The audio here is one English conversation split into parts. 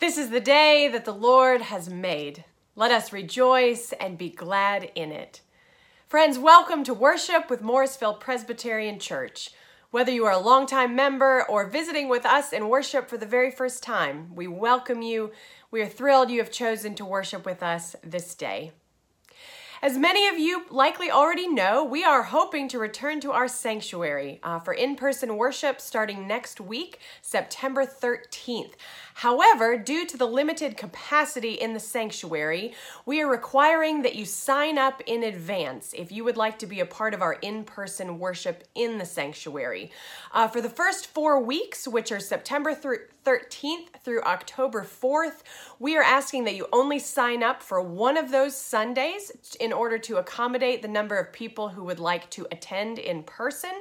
This is the day that the Lord has made. Let us rejoice and be glad in it. Friends, welcome to worship with Morrisville Presbyterian Church. Whether you are a longtime member or visiting with us in worship for the very first time, we welcome you. We are thrilled you have chosen to worship with us this day. As many of you likely already know, we are hoping to return to our sanctuary uh, for in person worship starting next week, September 13th. However, due to the limited capacity in the sanctuary, we are requiring that you sign up in advance if you would like to be a part of our in person worship in the sanctuary. Uh, for the first four weeks, which are September 13th through October 4th, we are asking that you only sign up for one of those Sundays in order to accommodate the number of people who would like to attend in person.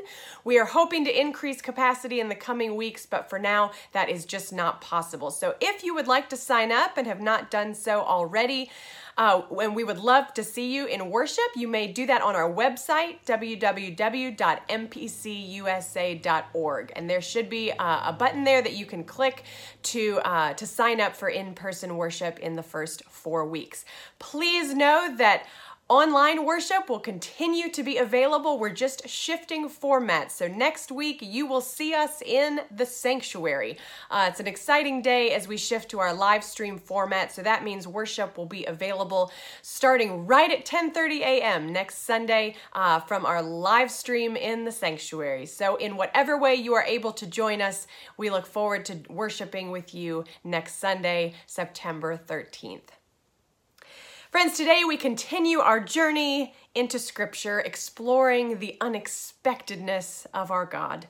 We are hoping to increase capacity in the coming weeks, but for now, that is just not possible. So if you would like to sign up and have not done so already, uh, and we would love to see you in worship. You may do that on our website, www.mpcusa.org. And there should be uh, a button there that you can click to, uh, to sign up for in person worship in the first four weeks. Please know that Online worship will continue to be available. We're just shifting formats. So next week, you will see us in the sanctuary. Uh, it's an exciting day as we shift to our live stream format. So that means worship will be available starting right at 10:30 a.m. next Sunday uh, from our live stream in the sanctuary. So in whatever way you are able to join us, we look forward to worshiping with you next Sunday, September 13th. Friends, today we continue our journey into Scripture, exploring the unexpectedness of our God.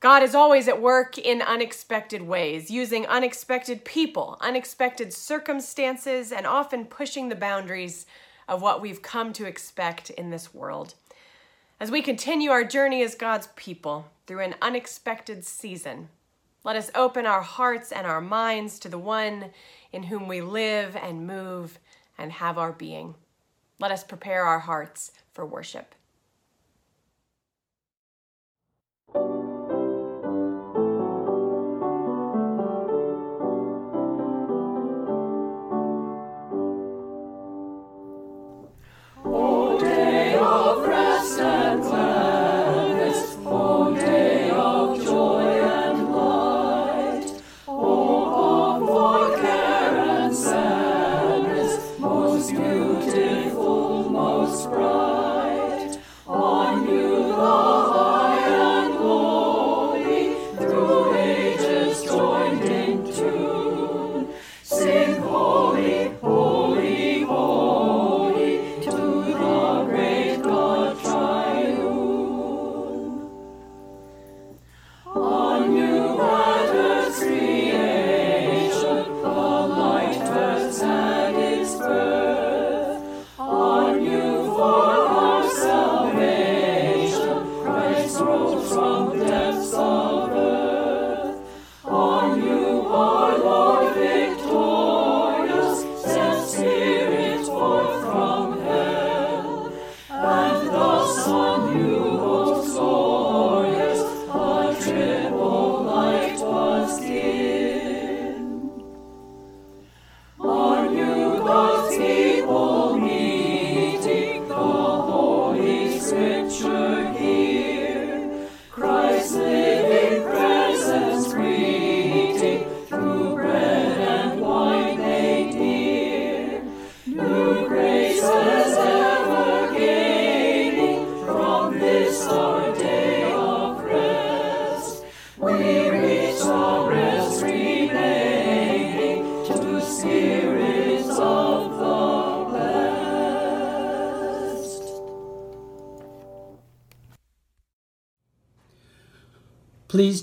God is always at work in unexpected ways, using unexpected people, unexpected circumstances, and often pushing the boundaries of what we've come to expect in this world. As we continue our journey as God's people through an unexpected season, let us open our hearts and our minds to the one in whom we live and move and have our being. Let us prepare our hearts for worship.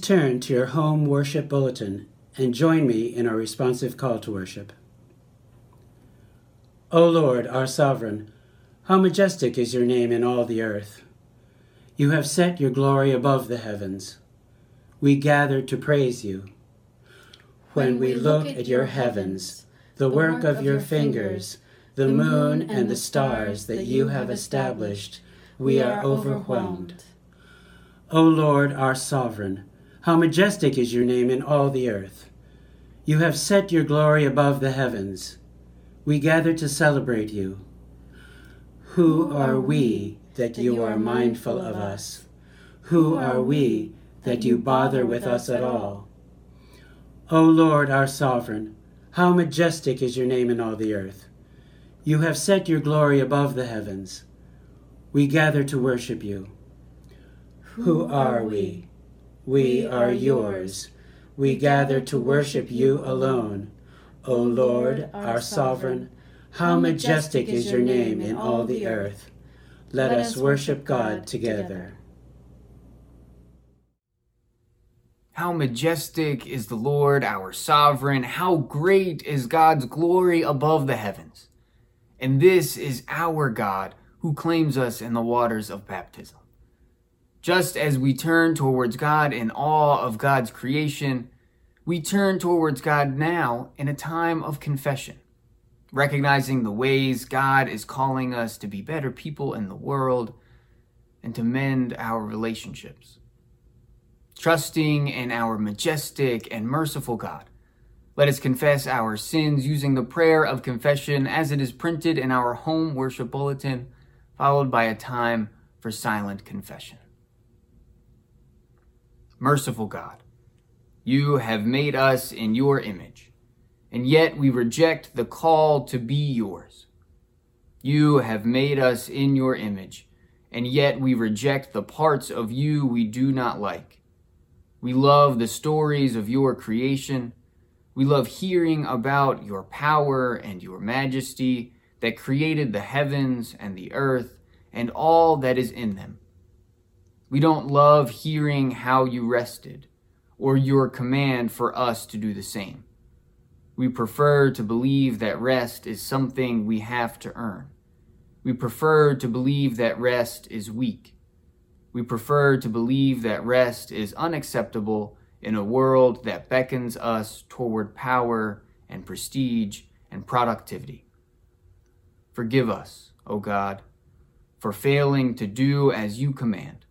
Turn to your home worship bulletin and join me in our responsive call to worship. O Lord, our sovereign, how majestic is your name in all the earth. You have set your glory above the heavens. We gather to praise you. When we look at your heavens, the work of your fingers, the moon and the stars that you have established, we are overwhelmed. O Lord, our sovereign, how majestic is your name in all the earth. You have set your glory above the heavens. We gather to celebrate you. Who are we that you are mindful of us? Who are we that you bother with us at all? O Lord, our sovereign, how majestic is your name in all the earth. You have set your glory above the heavens. We gather to worship you. Who are we? We are yours. We gather to worship you alone. O Lord, our sovereign, how majestic is your name in all the earth. Let us worship God together. How majestic is the Lord, our sovereign. How great is God's glory above the heavens. And this is our God who claims us in the waters of baptism. Just as we turn towards God in awe of God's creation, we turn towards God now in a time of confession, recognizing the ways God is calling us to be better people in the world and to mend our relationships. Trusting in our majestic and merciful God, let us confess our sins using the prayer of confession as it is printed in our home worship bulletin, followed by a time for silent confession. Merciful God, you have made us in your image, and yet we reject the call to be yours. You have made us in your image, and yet we reject the parts of you we do not like. We love the stories of your creation we love hearing about your power and your majesty that created the heavens and the earth and all that is in them. We don't love hearing how you rested or your command for us to do the same. We prefer to believe that rest is something we have to earn. We prefer to believe that rest is weak. We prefer to believe that rest is unacceptable in a world that beckons us toward power and prestige and productivity. Forgive us, O God, for failing to do as you command.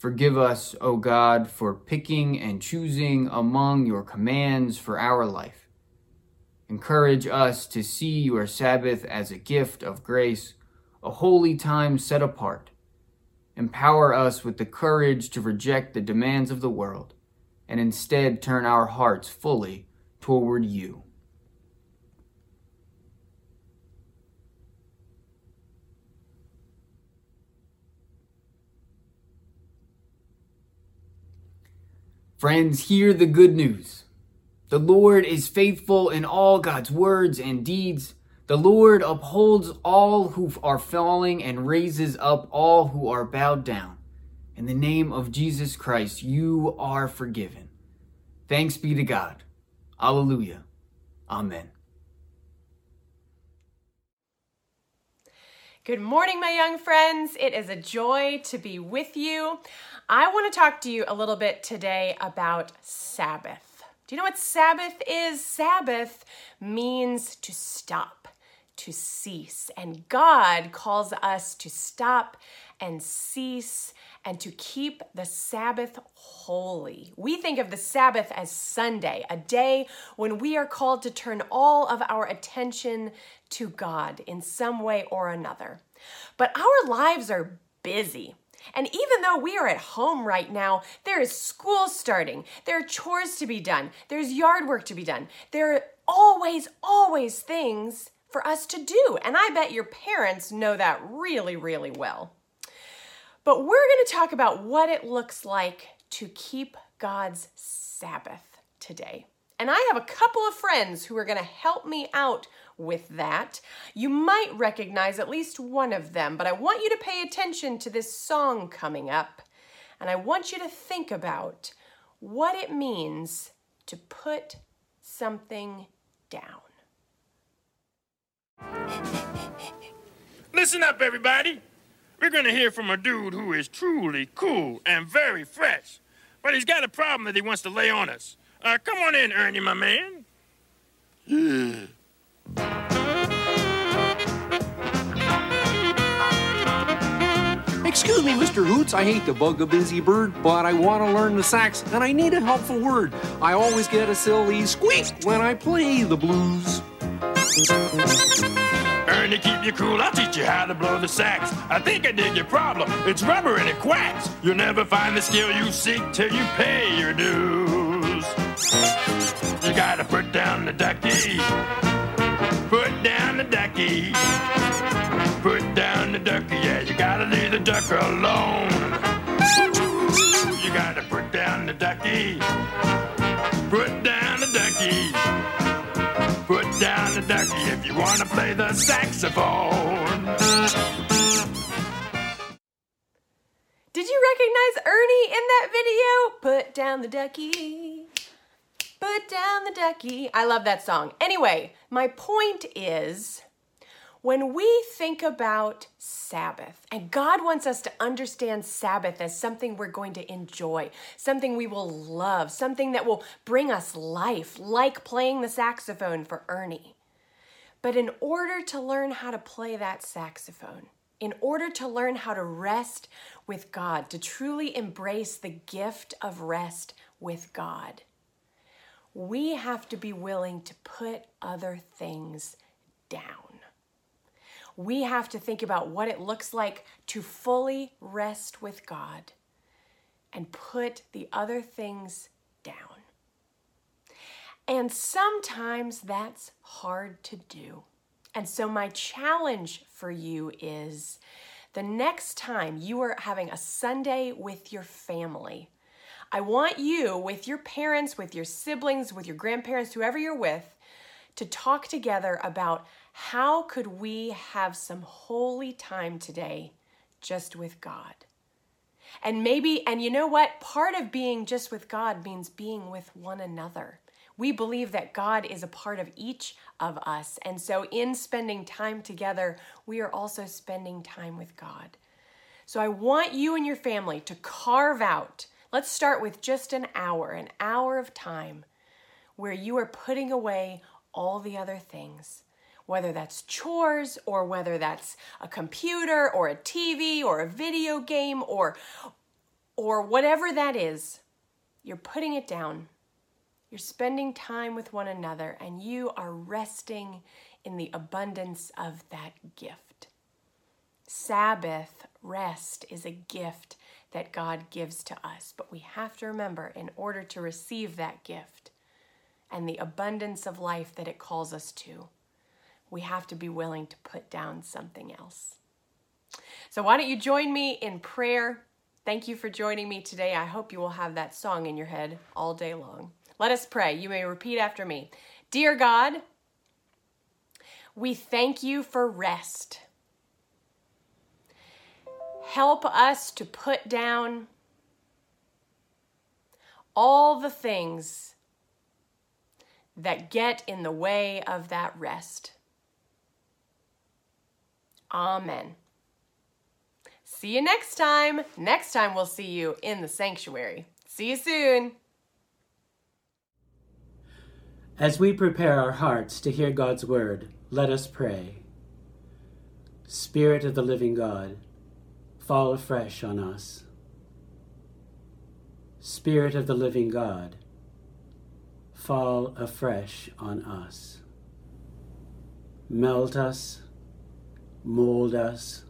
Forgive us, O God, for picking and choosing among your commands for our life. Encourage us to see your Sabbath as a gift of grace, a holy time set apart. Empower us with the courage to reject the demands of the world and instead turn our hearts fully toward you. Friends, hear the good news. The Lord is faithful in all God's words and deeds. The Lord upholds all who are falling and raises up all who are bowed down. In the name of Jesus Christ, you are forgiven. Thanks be to God. Alleluia. Amen. Good morning, my young friends. It is a joy to be with you. I want to talk to you a little bit today about Sabbath. Do you know what Sabbath is? Sabbath means to stop, to cease. And God calls us to stop and cease and to keep the Sabbath holy. We think of the Sabbath as Sunday, a day when we are called to turn all of our attention to God in some way or another. But our lives are busy. And even though we are at home right now, there is school starting, there are chores to be done, there's yard work to be done, there are always, always things for us to do. And I bet your parents know that really, really well. But we're going to talk about what it looks like to keep God's Sabbath today. And I have a couple of friends who are going to help me out with that. You might recognize at least one of them, but I want you to pay attention to this song coming up. And I want you to think about what it means to put something down. Listen up, everybody. We're to hear from a dude who is truly cool and very fresh. But he's got a problem that he wants to lay on us. Uh, come on in, Ernie, my man. Yeah. Excuse me, Mr. Hoots, I hate to bug a busy bird, but I want to learn the sax and I need a helpful word. I always get a silly squeak when I play the blues. Ernie, keep you cool. I'll teach you how to blow the sax. I think I dig your problem. It's rubber and it quacks. You'll never find the skill you seek till you pay your dues. You gotta put down the ducky. Put down the ducky. Put down the ducky. Yeah, you gotta leave the duck alone. You gotta put down the ducky. Put down the ducky. Ducky if you wanna play the saxophone. Did you recognize Ernie in that video? Put down the ducky. Put down the ducky. I love that song. Anyway, my point is when we think about Sabbath, and God wants us to understand Sabbath as something we're going to enjoy, something we will love, something that will bring us life, like playing the saxophone for Ernie. But in order to learn how to play that saxophone, in order to learn how to rest with God, to truly embrace the gift of rest with God, we have to be willing to put other things down. We have to think about what it looks like to fully rest with God and put the other things down. And sometimes that's hard to do. And so, my challenge for you is the next time you are having a Sunday with your family, I want you, with your parents, with your siblings, with your grandparents, whoever you're with, to talk together about how could we have some holy time today just with God. And maybe, and you know what? Part of being just with God means being with one another. We believe that God is a part of each of us. And so, in spending time together, we are also spending time with God. So, I want you and your family to carve out, let's start with just an hour, an hour of time where you are putting away all the other things. Whether that's chores or whether that's a computer or a TV or a video game or or whatever that is, you're putting it down you're spending time with one another and you are resting in the abundance of that gift. Sabbath rest is a gift that God gives to us, but we have to remember in order to receive that gift and the abundance of life that it calls us to, we have to be willing to put down something else. So, why don't you join me in prayer? Thank you for joining me today. I hope you will have that song in your head all day long. Let us pray. You may repeat after me. Dear God, we thank you for rest. Help us to put down all the things that get in the way of that rest. Amen. See you next time. Next time, we'll see you in the sanctuary. See you soon. As we prepare our hearts to hear God's word, let us pray. Spirit of the living God, fall afresh on us. Spirit of the living God, fall afresh on us. Melt us, mold us,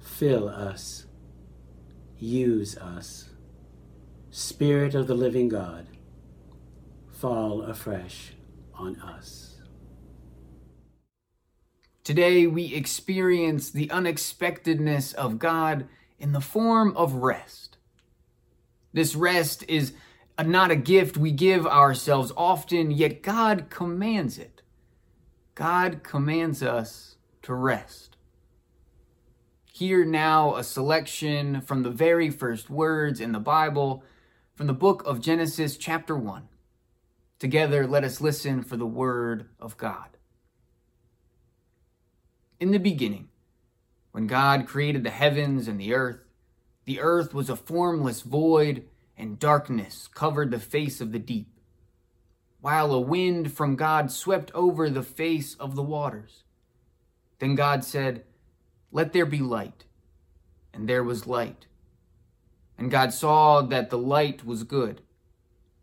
fill us, use us. Spirit of the living God, fall afresh on us. Today, we experience the unexpectedness of God in the form of rest. This rest is not a gift we give ourselves often, yet God commands it. God commands us to rest. Hear now a selection from the very first words in the Bible from the book of Genesis, chapter 1. Together, let us listen for the word of God. In the beginning, when God created the heavens and the earth, the earth was a formless void, and darkness covered the face of the deep, while a wind from God swept over the face of the waters. Then God said, Let there be light. and there was light. And God saw that the light was good.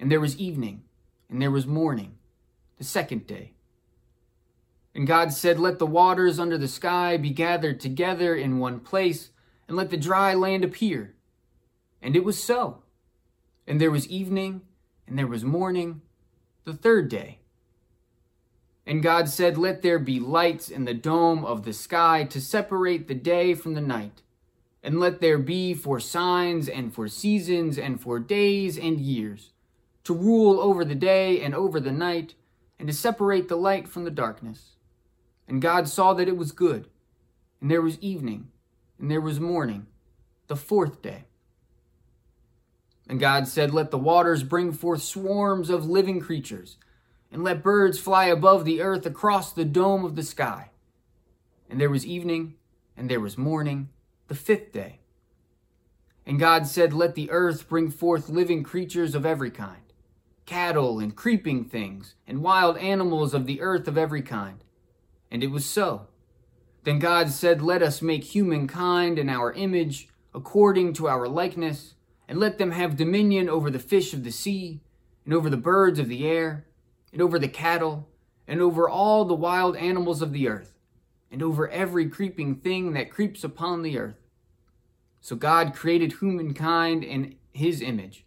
And there was evening, and there was morning, the second day. And God said, Let the waters under the sky be gathered together in one place, and let the dry land appear. And it was so. And there was evening, and there was morning, the third day. And God said, Let there be lights in the dome of the sky to separate the day from the night and let there be for signs and for seasons and for days and years, to rule over the day and over the night, and to separate the light from the darkness. And God saw that it was good, and there was evening, and there was morning, the fourth day. And God said, Let the waters bring forth swarms of living creatures, and let birds fly above the earth across the dome of the sky. And there was evening, and there was morning, the fifth day. And God said, Let the earth bring forth living creatures of every kind, cattle and creeping things, and wild animals of the earth of every kind. And it was so. Then God said, Let us make humankind in our image, according to our likeness, and let them have dominion over the fish of the sea, and over the birds of the air, and over the cattle, and over all the wild animals of the earth and over every creeping thing that creeps upon the earth. So God created humankind in his image.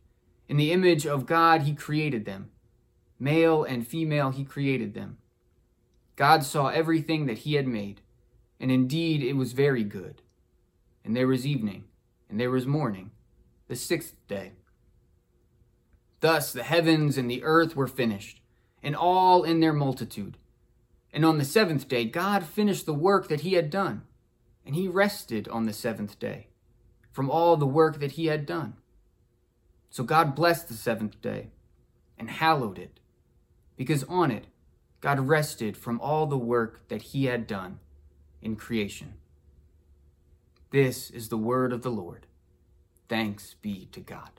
In the image of God, he created them. Male and female, he created them. God saw everything that he had made, and indeed it was very good. And there was evening, and there was morning, the sixth day. Thus the heavens and the earth were finished, and all in their multitude. And on the seventh day, God finished the work that he had done, and he rested on the seventh day from all the work that he had done. So God blessed the seventh day and hallowed it, because on it God rested from all the work that he had done in creation. This is the word of the Lord. Thanks be to God.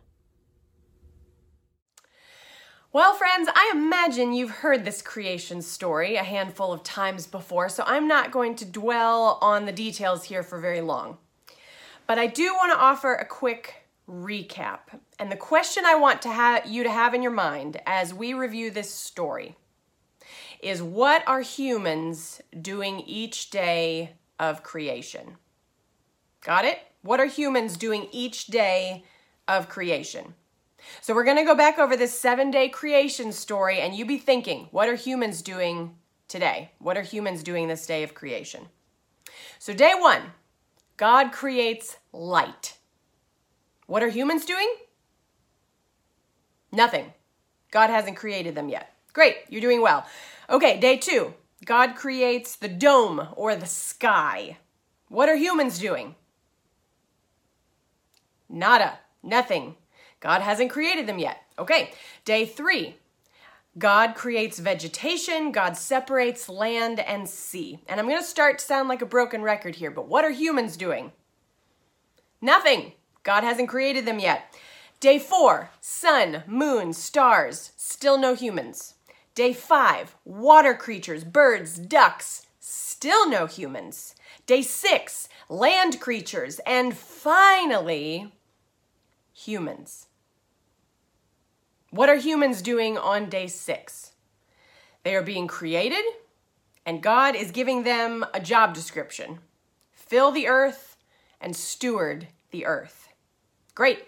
Well, friends, I imagine you've heard this creation story a handful of times before, so I'm not going to dwell on the details here for very long. But I do want to offer a quick recap. And the question I want to have you to have in your mind as we review this story is what are humans doing each day of creation? Got it? What are humans doing each day of creation? So we're going to go back over this seven day creation story, and you be thinking, what are humans doing today? What are humans doing this day of creation? So, day one, God creates light. What are humans doing? Nothing. God hasn't created them yet. Great, you're doing well. Okay, day two, God creates the dome or the sky. What are humans doing? Nada, nothing. God hasn't created them yet. Okay, day three. God creates vegetation, God separates land and sea. And I'm going to start to sound like a broken record here, but what are humans doing? Nothing. God hasn't created them yet. Day four, sun, moon, stars, still no humans. Day five, water creatures, birds, ducks, still no humans. Day six, land creatures. And finally, humans. What are humans doing on day six? They are being created, and God is giving them a job description fill the earth and steward the earth. Great.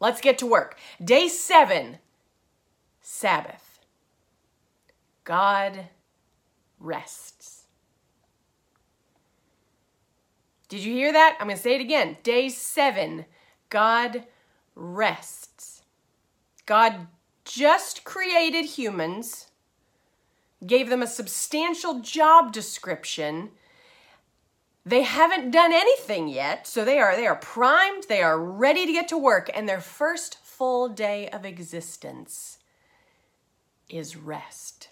Let's get to work. Day seven, Sabbath. God rests. Did you hear that? I'm going to say it again. Day seven, God rests. God just created humans, gave them a substantial job description, They haven't done anything yet, so they are they are primed, they are ready to get to work and their first full day of existence is rest.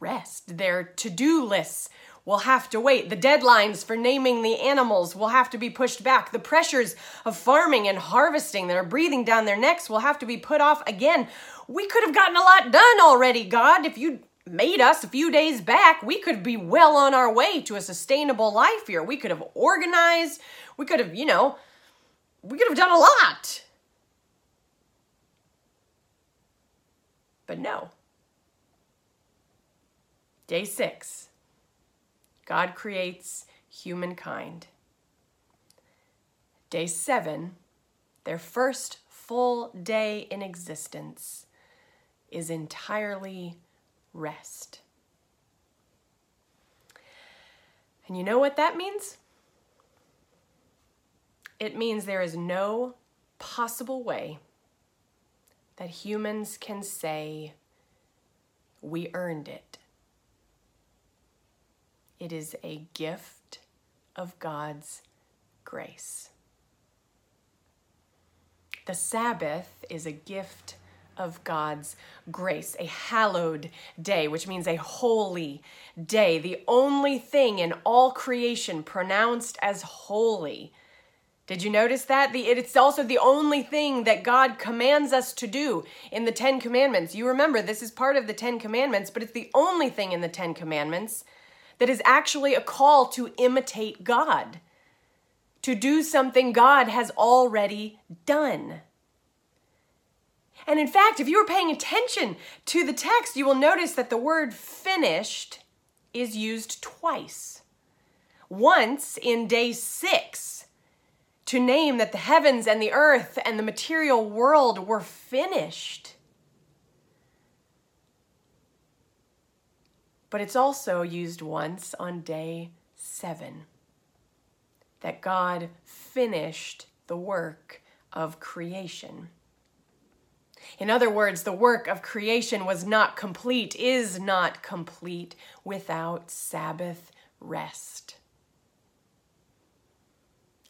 Rest. Their to-do lists will have to wait. The deadlines for naming the animals will have to be pushed back. The pressures of farming and harvesting that are breathing down their necks will have to be put off again. We could have gotten a lot done already, God, if you made us a few days back, we could be well on our way to a sustainable life here. We could have organized, we could have, you know, we could have done a lot. But no. Day six, God creates humankind. Day seven, their first full day in existence, is entirely rest. And you know what that means? It means there is no possible way that humans can say, we earned it. It is a gift of God's grace. The Sabbath is a gift of God's grace, a hallowed day, which means a holy day, the only thing in all creation pronounced as holy. Did you notice that? The, it's also the only thing that God commands us to do in the Ten Commandments. You remember, this is part of the Ten Commandments, but it's the only thing in the Ten Commandments that is actually a call to imitate God, to do something God has already done. And in fact, if you were paying attention to the text, you will notice that the word finished is used twice. Once in day six to name that the heavens and the earth and the material world were finished. But it's also used once on day seven that God finished the work of creation. In other words, the work of creation was not complete, is not complete without Sabbath rest.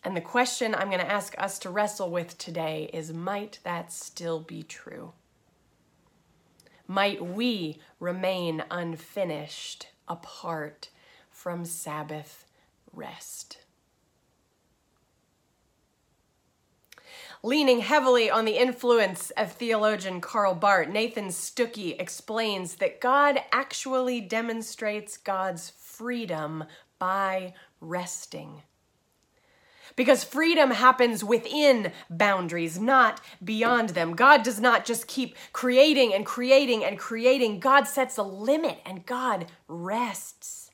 And the question I'm going to ask us to wrestle with today is might that still be true? Might we remain unfinished apart from Sabbath rest? Leaning heavily on the influence of theologian Karl Barth, Nathan Stucky explains that God actually demonstrates God's freedom by resting. Because freedom happens within boundaries, not beyond them. God does not just keep creating and creating and creating. God sets a limit and God rests.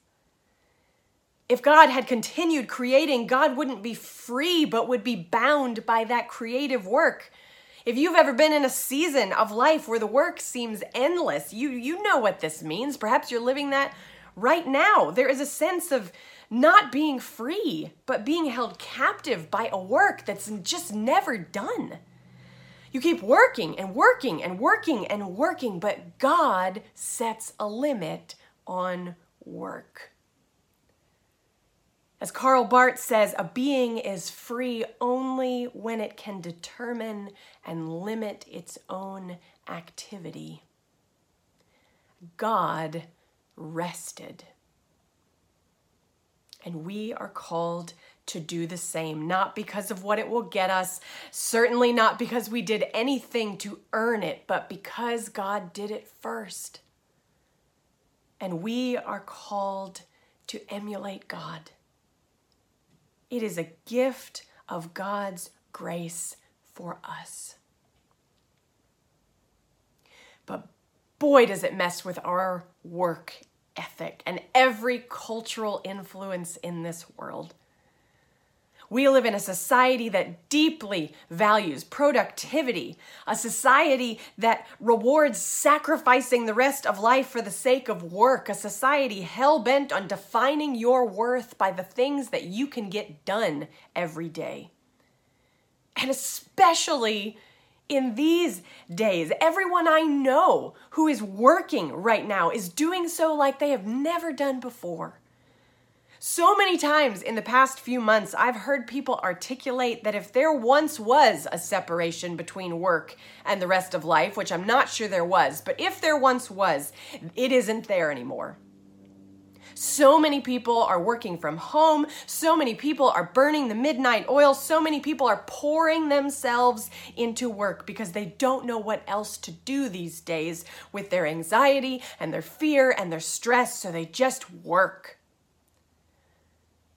If God had continued creating, God wouldn't be free, but would be bound by that creative work. If you've ever been in a season of life where the work seems endless, you, you know what this means. Perhaps you're living that right now. There is a sense of not being free, but being held captive by a work that's just never done. You keep working and working and working and working, but God sets a limit on work. As Karl Barth says, a being is free only when it can determine and limit its own activity. God rested. And we are called to do the same, not because of what it will get us, certainly not because we did anything to earn it, but because God did it first. And we are called to emulate God. It is a gift of God's grace for us. But boy, does it mess with our work ethic and every cultural influence in this world. We live in a society that deeply values productivity, a society that rewards sacrificing the rest of life for the sake of work, a society hell bent on defining your worth by the things that you can get done every day. And especially in these days, everyone I know who is working right now is doing so like they have never done before So many times in the past few months, I've heard people articulate that if there once was a separation between work and the rest of life, which I'm not sure there was, but if there once was, it isn't there anymore. So many people are working from home. So many people are burning the midnight oil. So many people are pouring themselves into work because they don't know what else to do these days with their anxiety and their fear and their stress. So they just work.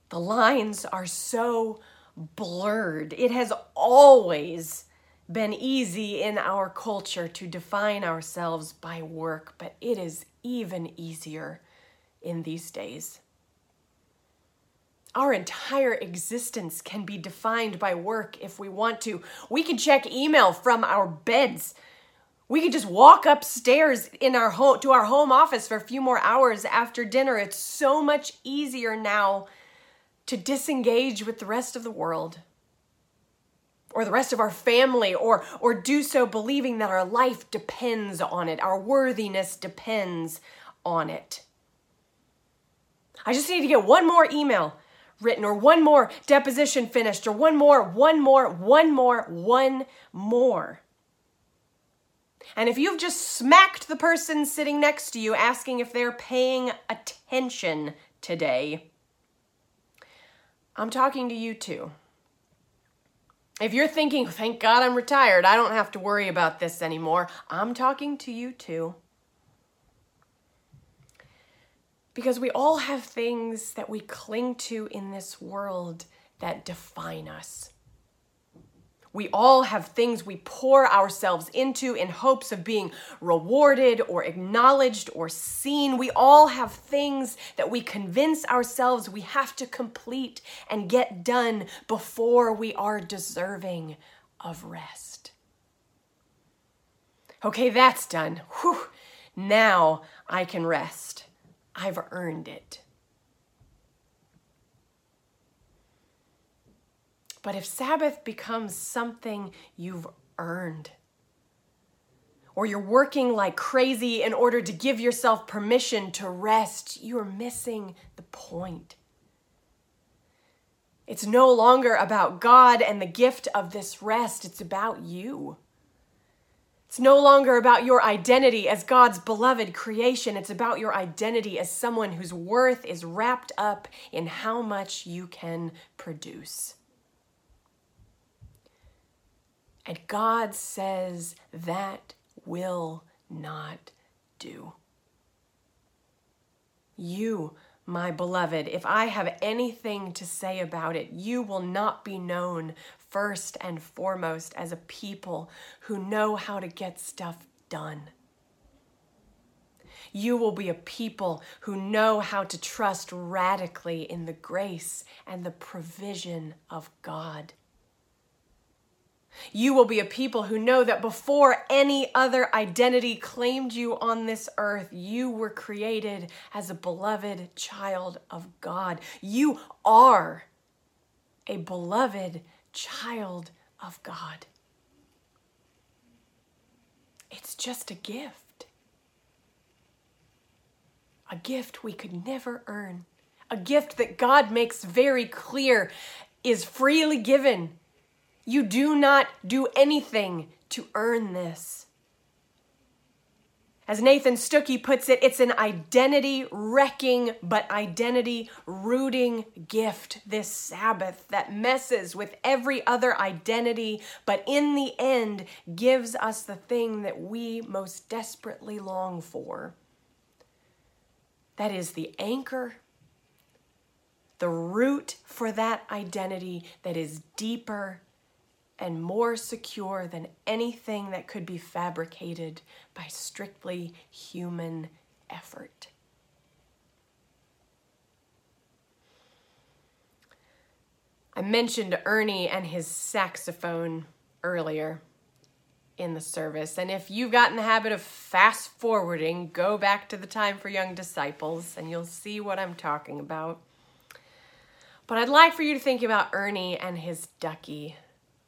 The lines are so blurred. It has always been easy in our culture to define ourselves by work, but it is even easier in these days. Our entire existence can be defined by work if we want to. We can check email from our beds. We can just walk upstairs in our home to our home office for a few more hours after dinner. It's so much easier now to disengage with the rest of the world or the rest of our family or or do so believing that our life depends on it our worthiness depends on it. I just need to get one more email written or one more deposition finished or one more one more one more one more. And if you've just smacked the person sitting next to you asking if they're paying attention today I'm talking to you too. If you're thinking, thank God I'm retired, I don't have to worry about this anymore, I'm talking to you too. Because we all have things that we cling to in this world that define us. We all have things we pour ourselves into in hopes of being rewarded or acknowledged or seen. We all have things that we convince ourselves we have to complete and get done before we are deserving of rest. Okay, that's done. Whew. Now I can rest. I've earned it. But if Sabbath becomes something you've earned, or you're working like crazy in order to give yourself permission to rest, you are missing the point. It's no longer about God and the gift of this rest, it's about you. It's no longer about your identity as God's beloved creation. It's about your identity as someone whose worth is wrapped up in how much you can produce. And God says that will not do. You, my beloved, if I have anything to say about it, you will not be known first and foremost as a people who know how to get stuff done. You will be a people who know how to trust radically in the grace and the provision of God. You will be a people who know that before any other identity claimed you on this earth, you were created as a beloved child of God. You are a beloved child of God. It's just a gift. A gift we could never earn. A gift that God makes very clear is freely given you do not do anything to earn this. As Nathan Stucky puts it, it's an identity wrecking but identity rooting gift, this Sabbath that messes with every other identity, but in the end gives us the thing that we most desperately long for. That is the anchor, the root for that identity that is deeper and more secure than anything that could be fabricated by strictly human effort. I mentioned Ernie and his saxophone earlier in the service. And if you've gotten the habit of fast forwarding, go back to the time for young disciples and you'll see what I'm talking about. But I'd like for you to think about Ernie and his ducky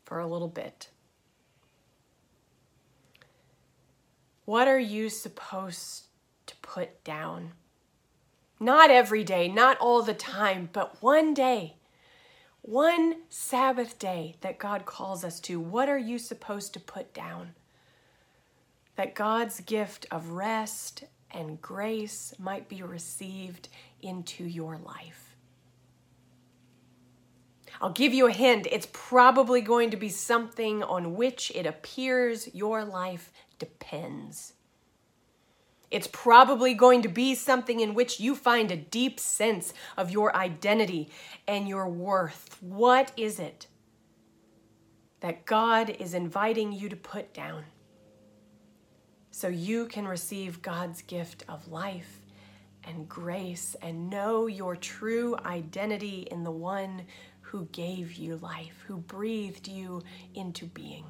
for a little bit. What are you supposed to put down? Not every day, not all the time, but one day. One Sabbath day that God calls us to. What are you supposed to put down? That God's gift of rest and grace might be received into your life. I'll give you a hint. It's probably going to be something on which it appears your life depends. It's probably going to be something in which you find a deep sense of your identity and your worth. What is it that God is inviting you to put down so you can receive God's gift of life and grace and know your true identity in the one who gave you life, who breathed you into being?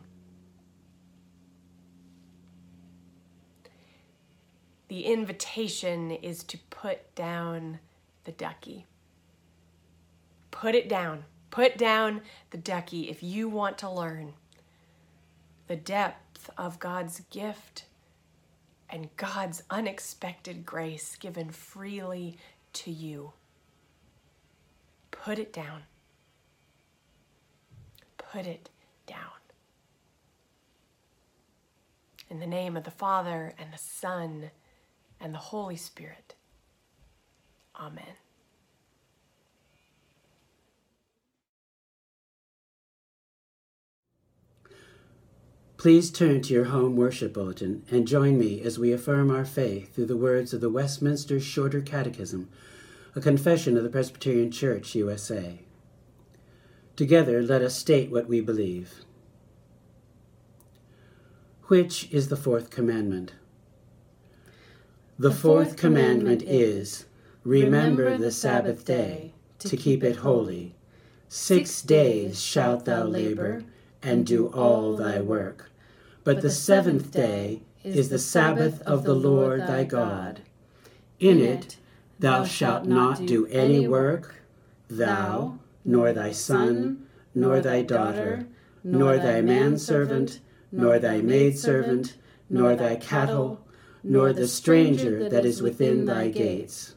The invitation is to put down the ducky. Put it down. Put down the ducky if you want to learn the depth of God's gift and God's unexpected grace given freely to you. Put it down. Put it down. In the name of the Father and the Son and the Holy Spirit. Amen. Please turn to your home worship bulletin and join me as we affirm our faith through the words of the Westminster Shorter Catechism, a confession of the Presbyterian Church, USA. Together, let us state what we believe. Which is the fourth commandment? The fourth commandment is Remember the Sabbath day, to keep it holy. Six days shalt thou labor and do all thy work. But the seventh day is the Sabbath of the Lord thy God. In it thou shalt not do any work, thou, nor thy son, nor thy daughter, nor thy manservant, nor thy maidservant, nor thy cattle, nor the stranger that is within thy gates.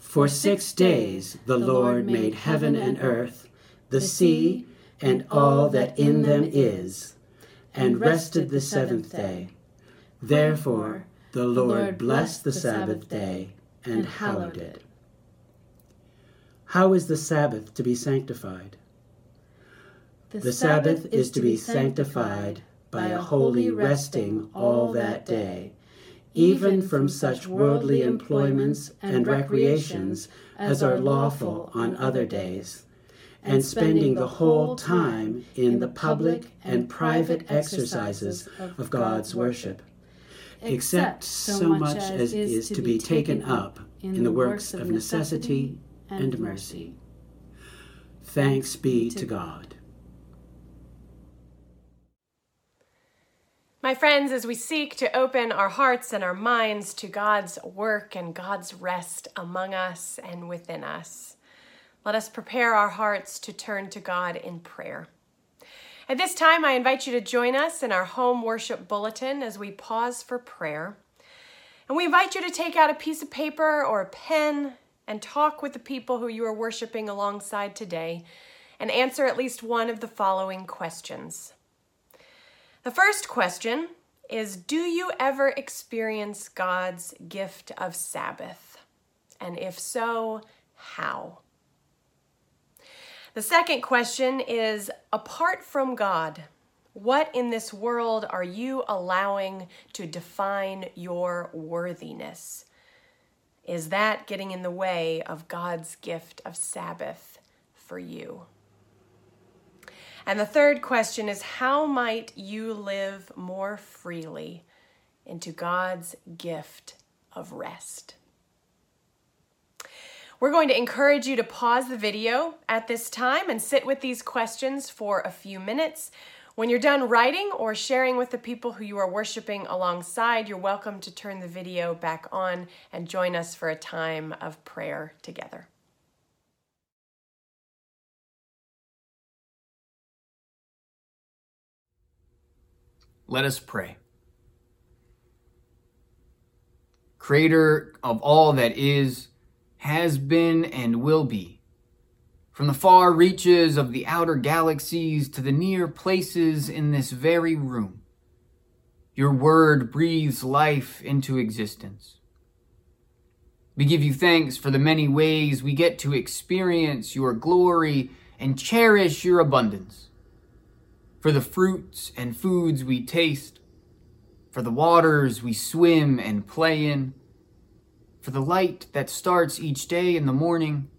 For six days the Lord made heaven and earth, the sea, and all that in them is, and rested the seventh day. Therefore the Lord blessed the Sabbath day and hallowed it. How is the Sabbath to be sanctified? The Sabbath is to be sanctified by a holy resting all that day even from such worldly employments and recreations as are lawful on other days, and spending the whole time in the public and private exercises of God's worship, except so much as is to be taken up in the works of necessity and mercy. Thanks be to God. My friends, as we seek to open our hearts and our minds to God's work and God's rest among us and within us, let us prepare our hearts to turn to God in prayer. At this time, I invite you to join us in our home worship bulletin as we pause for prayer. And we invite you to take out a piece of paper or a pen and talk with the people who you are worshiping alongside today and answer at least one of the following questions. The first question is Do you ever experience God's gift of Sabbath? And if so, how? The second question is Apart from God, what in this world are you allowing to define your worthiness? Is that getting in the way of God's gift of Sabbath for you? And the third question is how might you live more freely into God's gift of rest? We're going to encourage you to pause the video at this time and sit with these questions for a few minutes. When you're done writing or sharing with the people who you are worshiping alongside, you're welcome to turn the video back on and join us for a time of prayer together. Let us pray. Creator of all that is has been, and will be. From the far reaches of the outer galaxies to the near places in this very room, your word breathes life into existence. We give you thanks for the many ways we get to experience your glory and cherish your abundance, for the fruits and foods we taste, for the waters we swim and play in, for the light that starts each day in the morning,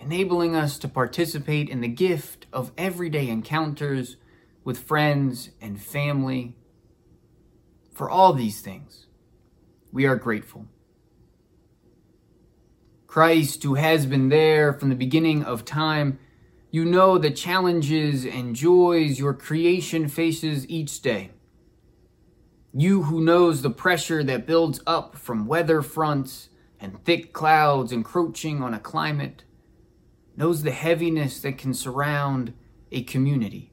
enabling us to participate in the gift of everyday encounters with friends and family. For all these things, we are grateful. Christ, who has been there from the beginning of time, you know the challenges and joys your creation faces each day. You who knows the pressure that builds up from weather fronts and thick clouds encroaching on a climate, knows the heaviness that can surround a community.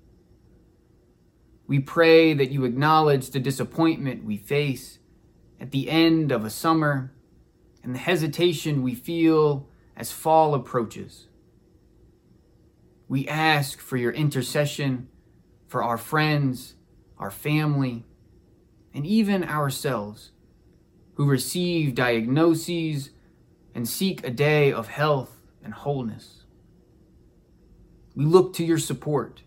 We pray that you acknowledge the disappointment we face at the end of a summer and the hesitation we feel as fall approaches. We ask for your intercession for our friends, our family, and even ourselves who receive diagnoses and seek a day of health and wholeness. We look to your support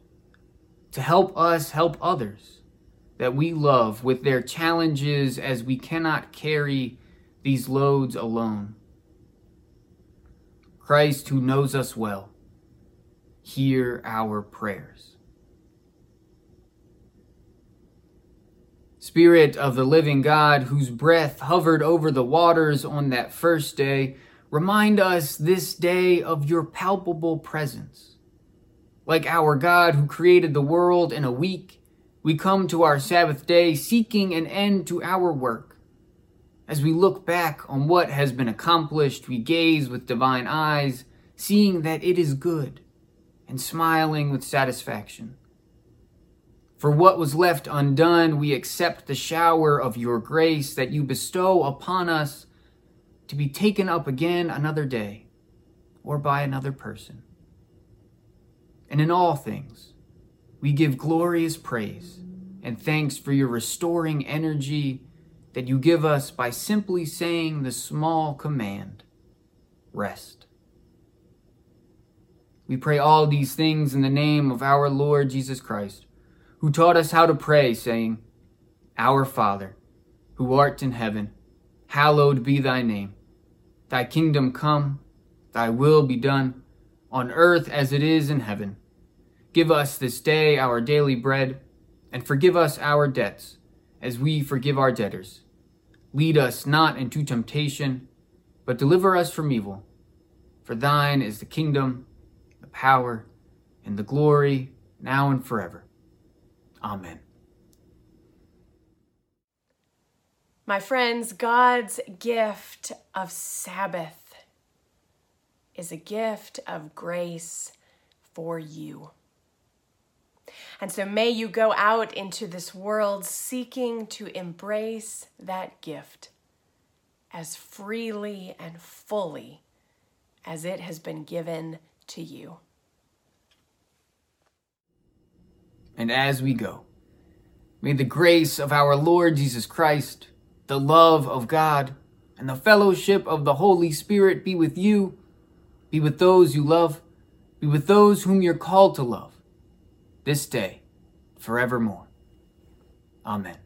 to help us help others that we love with their challenges as we cannot carry these loads alone. Christ, who knows us well, hear our prayers. Spirit of the living God, whose breath hovered over the waters on that first day, remind us this day of your palpable presence. Like our God who created the world in a week, we come to our Sabbath day seeking an end to our work as we look back on what has been accomplished, we gaze with divine eyes, seeing that it is good, and smiling with satisfaction. For what was left undone, we accept the shower of your grace that you bestow upon us to be taken up again another day or by another person. And in all things, we give glorious praise and thanks for your restoring energy that you give us by simply saying the small command rest. We pray all these things in the name of our Lord Jesus Christ, who taught us how to pray, saying, Our Father, who art in heaven, hallowed be thy name. Thy kingdom come, thy will be done, on earth as it is in heaven. Give us this day our daily bread, and forgive us our debts, as we forgive our debtors Lead us not into temptation, but deliver us from evil. For thine is the kingdom, the power, and the glory, now and forever. Amen. My friends, God's gift of Sabbath is a gift of grace for you. And so may you go out into this world seeking to embrace that gift as freely and fully as it has been given to you. And as we go, may the grace of our Lord Jesus Christ, the love of God, and the fellowship of the Holy Spirit be with you, be with those you love, be with those whom you're called to love this day, forevermore. Amen.